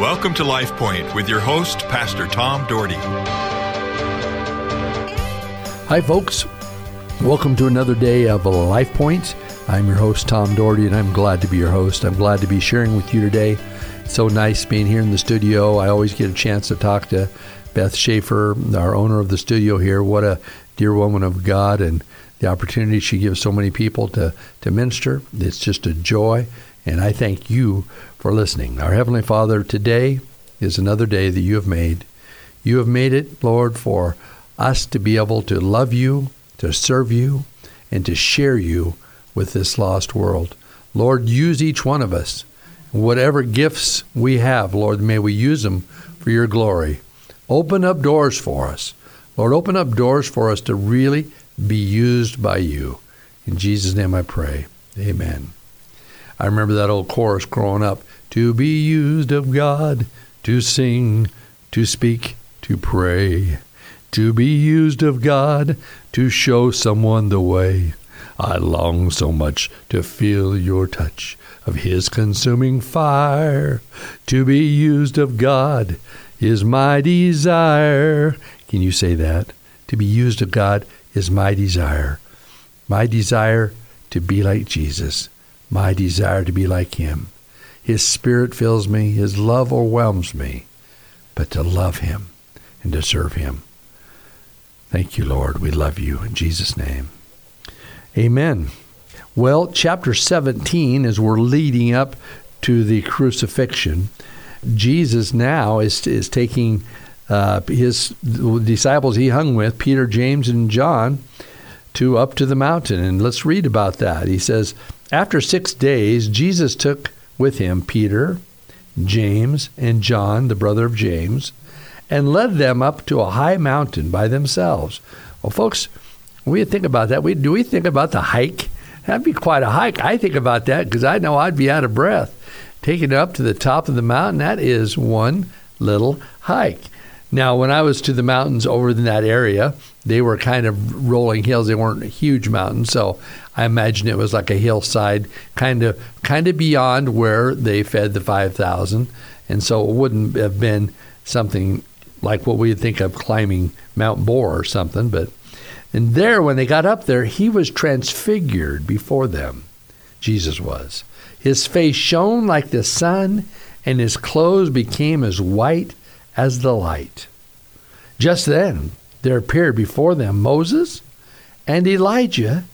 Welcome to Life Point with your host, Pastor Tom Dougherty. Hi, folks. Welcome to another day of Life Point. I'm your host, Tom Dougherty, and I'm glad to be your host. I'm glad to be sharing with you today. It's so nice being here in the studio. I always get a chance to talk to Beth Schaefer, our owner of the studio here. What a dear woman of God, and the opportunity she gives so many people to, to minister. It's just a joy, and I thank you for listening. Our Heavenly Father, today is another day that you have made. You have made it, Lord, for us to be able to love you, to serve you, and to share you with this lost world. Lord, use each one of us. Whatever gifts we have, Lord, may we use them for your glory. Open up doors for us. Lord, open up doors for us to really be used by you. In Jesus' name I pray. Amen. I remember that old chorus growing up to be used of God, to sing, to speak, to pray, to be used of God, to show someone the way. I long so much to feel your touch of His consuming fire. To be used of God is my desire. Can you say that? To be used of God is my desire. My desire to be like Jesus. My desire to be like Him. His Spirit fills me. His love overwhelms me. But to love Him and to serve Him. Thank you, Lord. We love you in Jesus' name. Amen. Well, chapter 17, as we're leading up to the crucifixion, Jesus now is, is taking uh, his disciples he hung with, Peter, James, and John, to up to the mountain. And let's read about that. He says, After six days, Jesus took with him Peter, James, and John, the brother of James, and led them up to a high mountain by themselves. Well, folks, we think about that. We, do we think about the hike? That'd be quite a hike. I think about that because I know I'd be out of breath. Taking it up to the top of the mountain, that is one little hike. Now, when I was to the mountains over in that area, they were kind of rolling hills. They weren't huge mountains, so I imagine it was like a hillside, kind of kind of beyond where they fed the five thousand, and so it wouldn't have been something like what we'd think of climbing Mount Borah or something. But and there, when they got up there, he was transfigured before them. Jesus was. His face shone like the sun, and his clothes became as white as the light. Just then there appeared before them Moses and Elijah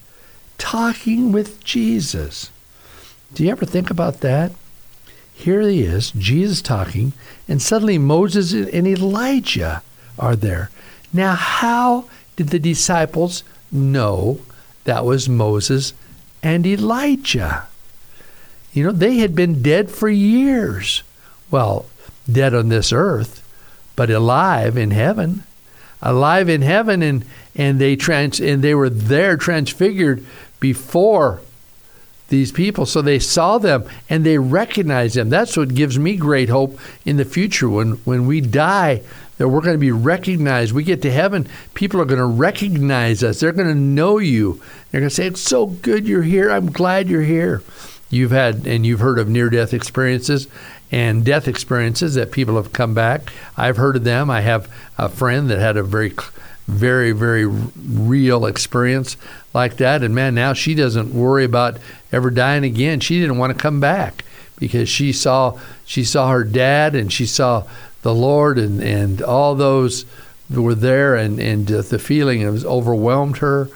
talking with Jesus. Do you ever think about that? Here he is, Jesus talking, and suddenly Moses and Elijah are there. Now, how did the disciples know that was Moses and Elijah? You know, they had been dead for years. Well, dead on this earth, but alive in heaven. Alive in heaven and and they trans and they were there transfigured before these people. So they saw them and they recognized them. That's what gives me great hope in the future. When when we die that we're going to be recognized. We get to heaven people are going to recognize us. They're going to know you. They're going to say it's so good you're here. I'm glad you're here. You've had and you've heard of near death experiences and death experiences that people have come back. I've heard of them. I have a friend that had a very, very, very real experience like that. And man, now she doesn't worry about ever dying again. She didn't want to come back because she saw she saw her dad and she saw the Lord and, and all those were there and, and the feeling has overwhelmed her.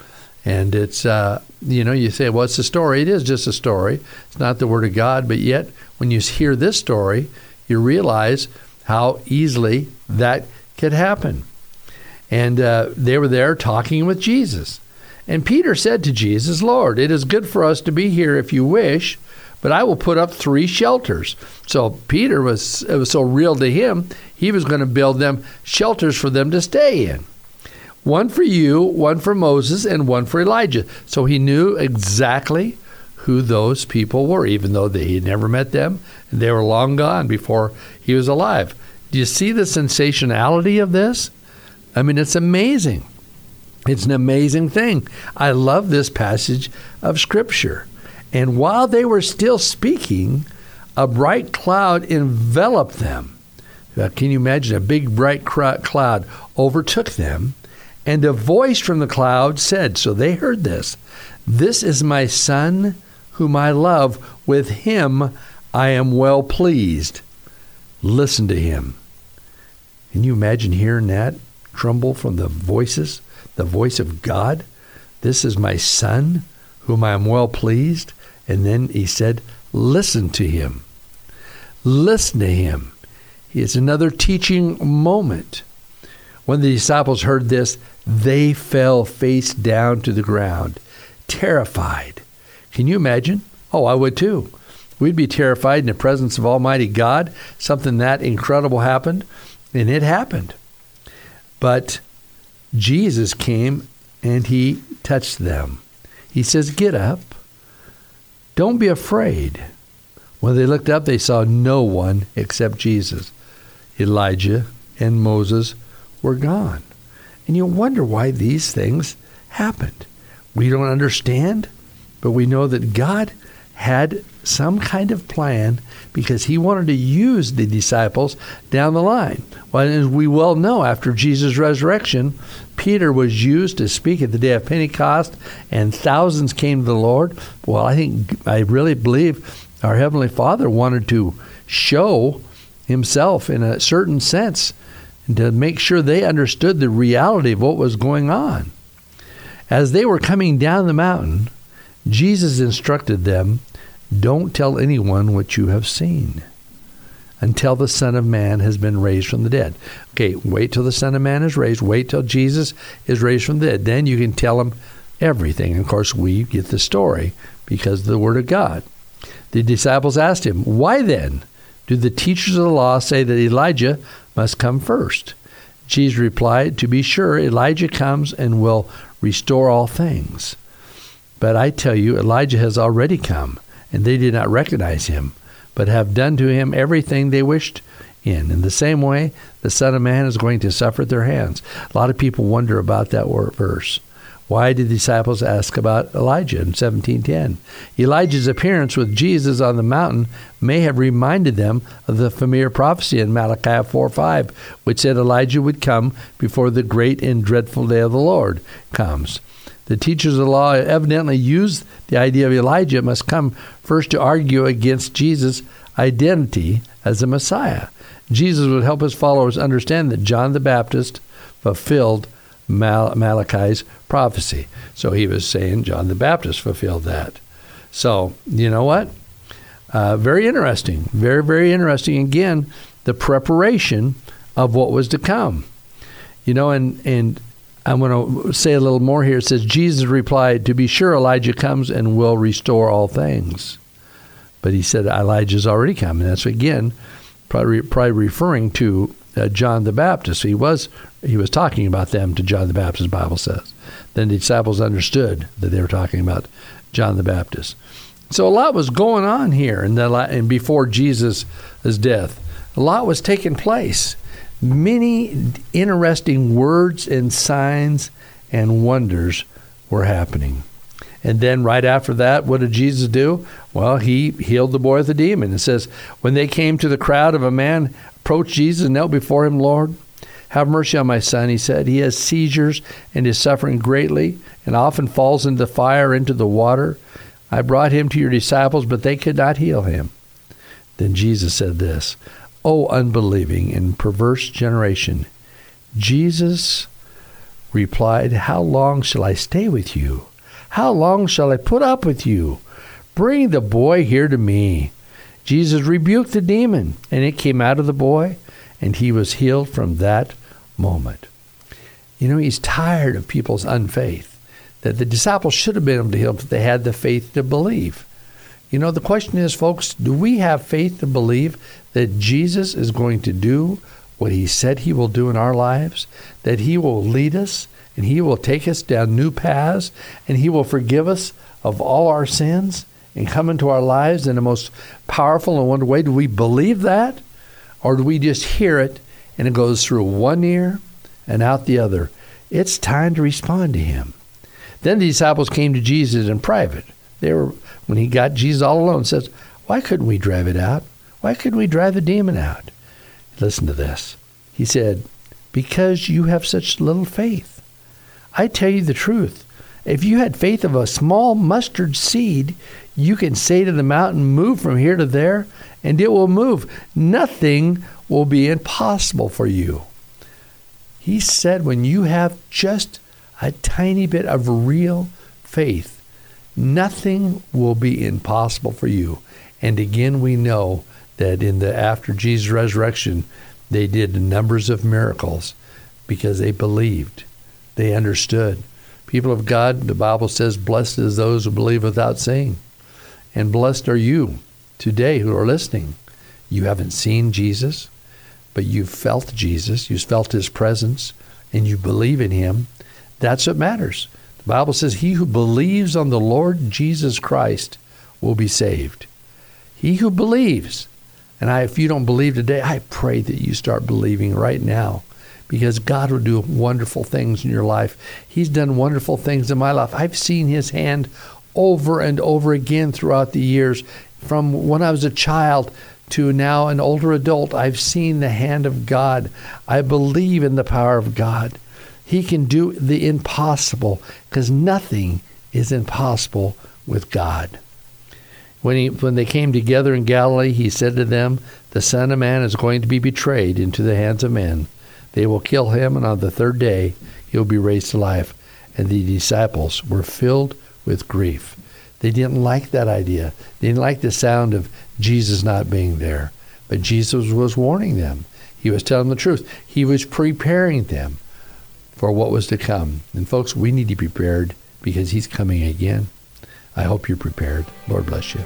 And it's, uh, you know, you say, well, the story? It is just a story. It's not the Word of God, but yet when you hear this story, you realize how easily that could happen. And uh, they were there talking with Jesus. And Peter said to Jesus, Lord, it is good for us to be here if you wish, but I will put up three shelters. So Peter was, it was so real to him, he was going to build them shelters for them to stay in. One for you, one for Moses, and one for Elijah. So he knew exactly who those people were, even though he had never met them. And they were long gone before he was alive. Do you see the sensationality of this? I mean, it's amazing. It's an amazing thing. I love this passage of Scripture. And while they were still speaking, a bright cloud enveloped them. Uh, can you imagine? A big bright cloud overtook them, and a voice from the cloud said, So they heard this This is my son whom I love. With him I am well pleased. Listen to him. Can you imagine hearing that tremble from the voices, the voice of God? This is my son whom I am well pleased. And then he said, Listen to him. Listen to him. It's another teaching moment. When the disciples heard this, they fell face down to the ground, terrified. Can you imagine? Oh, I would too. We'd be terrified in the presence of Almighty God. Something that incredible happened, and it happened. But Jesus came and he touched them. He says, Get up. Don't be afraid. When they looked up, they saw no one except Jesus. Elijah and Moses were gone. And you wonder why these things happened. We don't understand, but we know that God had some kind of plan because he wanted to use the disciples down the line. Well, as we well know, after Jesus' resurrection, Peter was used to speak at the day of Pentecost, and thousands came to the Lord. Well, I think, I really believe our Heavenly Father wanted to show himself in a certain sense and to make sure they understood the reality of what was going on. As they were coming down the mountain, Jesus instructed them don't tell anyone what you have seen until the Son of Man has been raised from the dead. Okay, wait till the Son of Man is raised. Wait till Jesus is raised from the dead. Then you can tell them everything. And of course, we get the story because of the Word of God. The disciples asked him, Why then do the teachers of the law say that Elijah must come first? Jesus replied, To be sure, Elijah comes and will restore all things. But I tell you, Elijah has already come and they did not recognize him, but have done to him everything they wished in. In the same way, the Son of Man is going to suffer at their hands. A lot of people wonder about that verse. Why did the disciples ask about Elijah in 1710? Elijah's appearance with Jesus on the mountain may have reminded them of the familiar prophecy in Malachi 4:5, which said Elijah would come before the great and dreadful day of the Lord comes. The teachers of the law evidently used the idea of Elijah must come first to argue against Jesus' identity as the Messiah. Jesus would help his followers understand that John the Baptist fulfilled Mal- Malachi's prophecy. So he was saying John the Baptist fulfilled that. So, you know what? Uh, very interesting. Very, very interesting. Again, the preparation of what was to come. You know, and, and I'm going to say a little more here. It says, Jesus replied, To be sure, Elijah comes and will restore all things. But he said, Elijah's already come. And that's, again, probably, probably referring to uh, John the Baptist. He was, he was talking about them to John the Baptist, the Bible says. Then the disciples understood that they were talking about John the Baptist. So a lot was going on here and, and before Jesus' death. A lot was taking place many interesting words and signs and wonders were happening. And then right after that, what did Jesus do? Well, he healed the boy with the demon. It says, when they came to the crowd of a man, approached Jesus and knelt before him, Lord, have mercy on my son, he said. He has seizures and is suffering greatly and often falls into the fire, into the water. I brought him to your disciples, but they could not heal him. Then Jesus said this O unbelieving and perverse generation, Jesus replied, How long shall I stay with you? How long shall I put up with you? Bring the boy here to me. Jesus rebuked the demon, and it came out of the boy, and he was healed from that moment. You know, he's tired of people's unfaith. That the disciples should have been able to heal if they had the faith to believe. You know, the question is, folks, do we have faith to believe that Jesus is going to do what he said he will do in our lives? That he will lead us and he will take us down new paths and he will forgive us of all our sins and come into our lives in the most powerful and wonderful way? Do we believe that? Or do we just hear it and it goes through one ear and out the other? It's time to respond to him. Then the disciples came to Jesus in private. They were when he got Jesus all alone, says, Why couldn't we drive it out? Why couldn't we drive the demon out? Listen to this. He said, Because you have such little faith. I tell you the truth. If you had faith of a small mustard seed, you can say to the mountain, Move from here to there, and it will move. Nothing will be impossible for you. He said, When you have just a tiny bit of real faith, nothing will be impossible for you. And again, we know that in the after Jesus' resurrection, they did numbers of miracles because they believed, they understood. People of God, the Bible says, blessed is those who believe without seeing. And blessed are you today who are listening. You haven't seen Jesus, but you've felt Jesus, you've felt his presence, and you believe in him. That's what matters. The Bible says, He who believes on the Lord Jesus Christ will be saved. He who believes. And I, if you don't believe today, I pray that you start believing right now because God will do wonderful things in your life. He's done wonderful things in my life. I've seen His hand over and over again throughout the years. From when I was a child to now an older adult, I've seen the hand of God. I believe in the power of God. He can do the impossible because nothing is impossible with God. When, he, when they came together in Galilee, he said to them, The Son of Man is going to be betrayed into the hands of men. They will kill him, and on the third day he will be raised to life. And the disciples were filled with grief. They didn't like that idea. They didn't like the sound of Jesus not being there. But Jesus was warning them. He was telling the truth. He was preparing them for what was to come. And folks, we need to be prepared because he's coming again. I hope you're prepared. Lord bless you.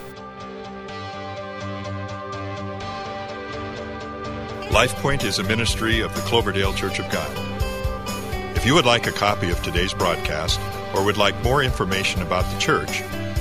LifePoint is a ministry of the Cloverdale Church of God. If you would like a copy of today's broadcast or would like more information about the church,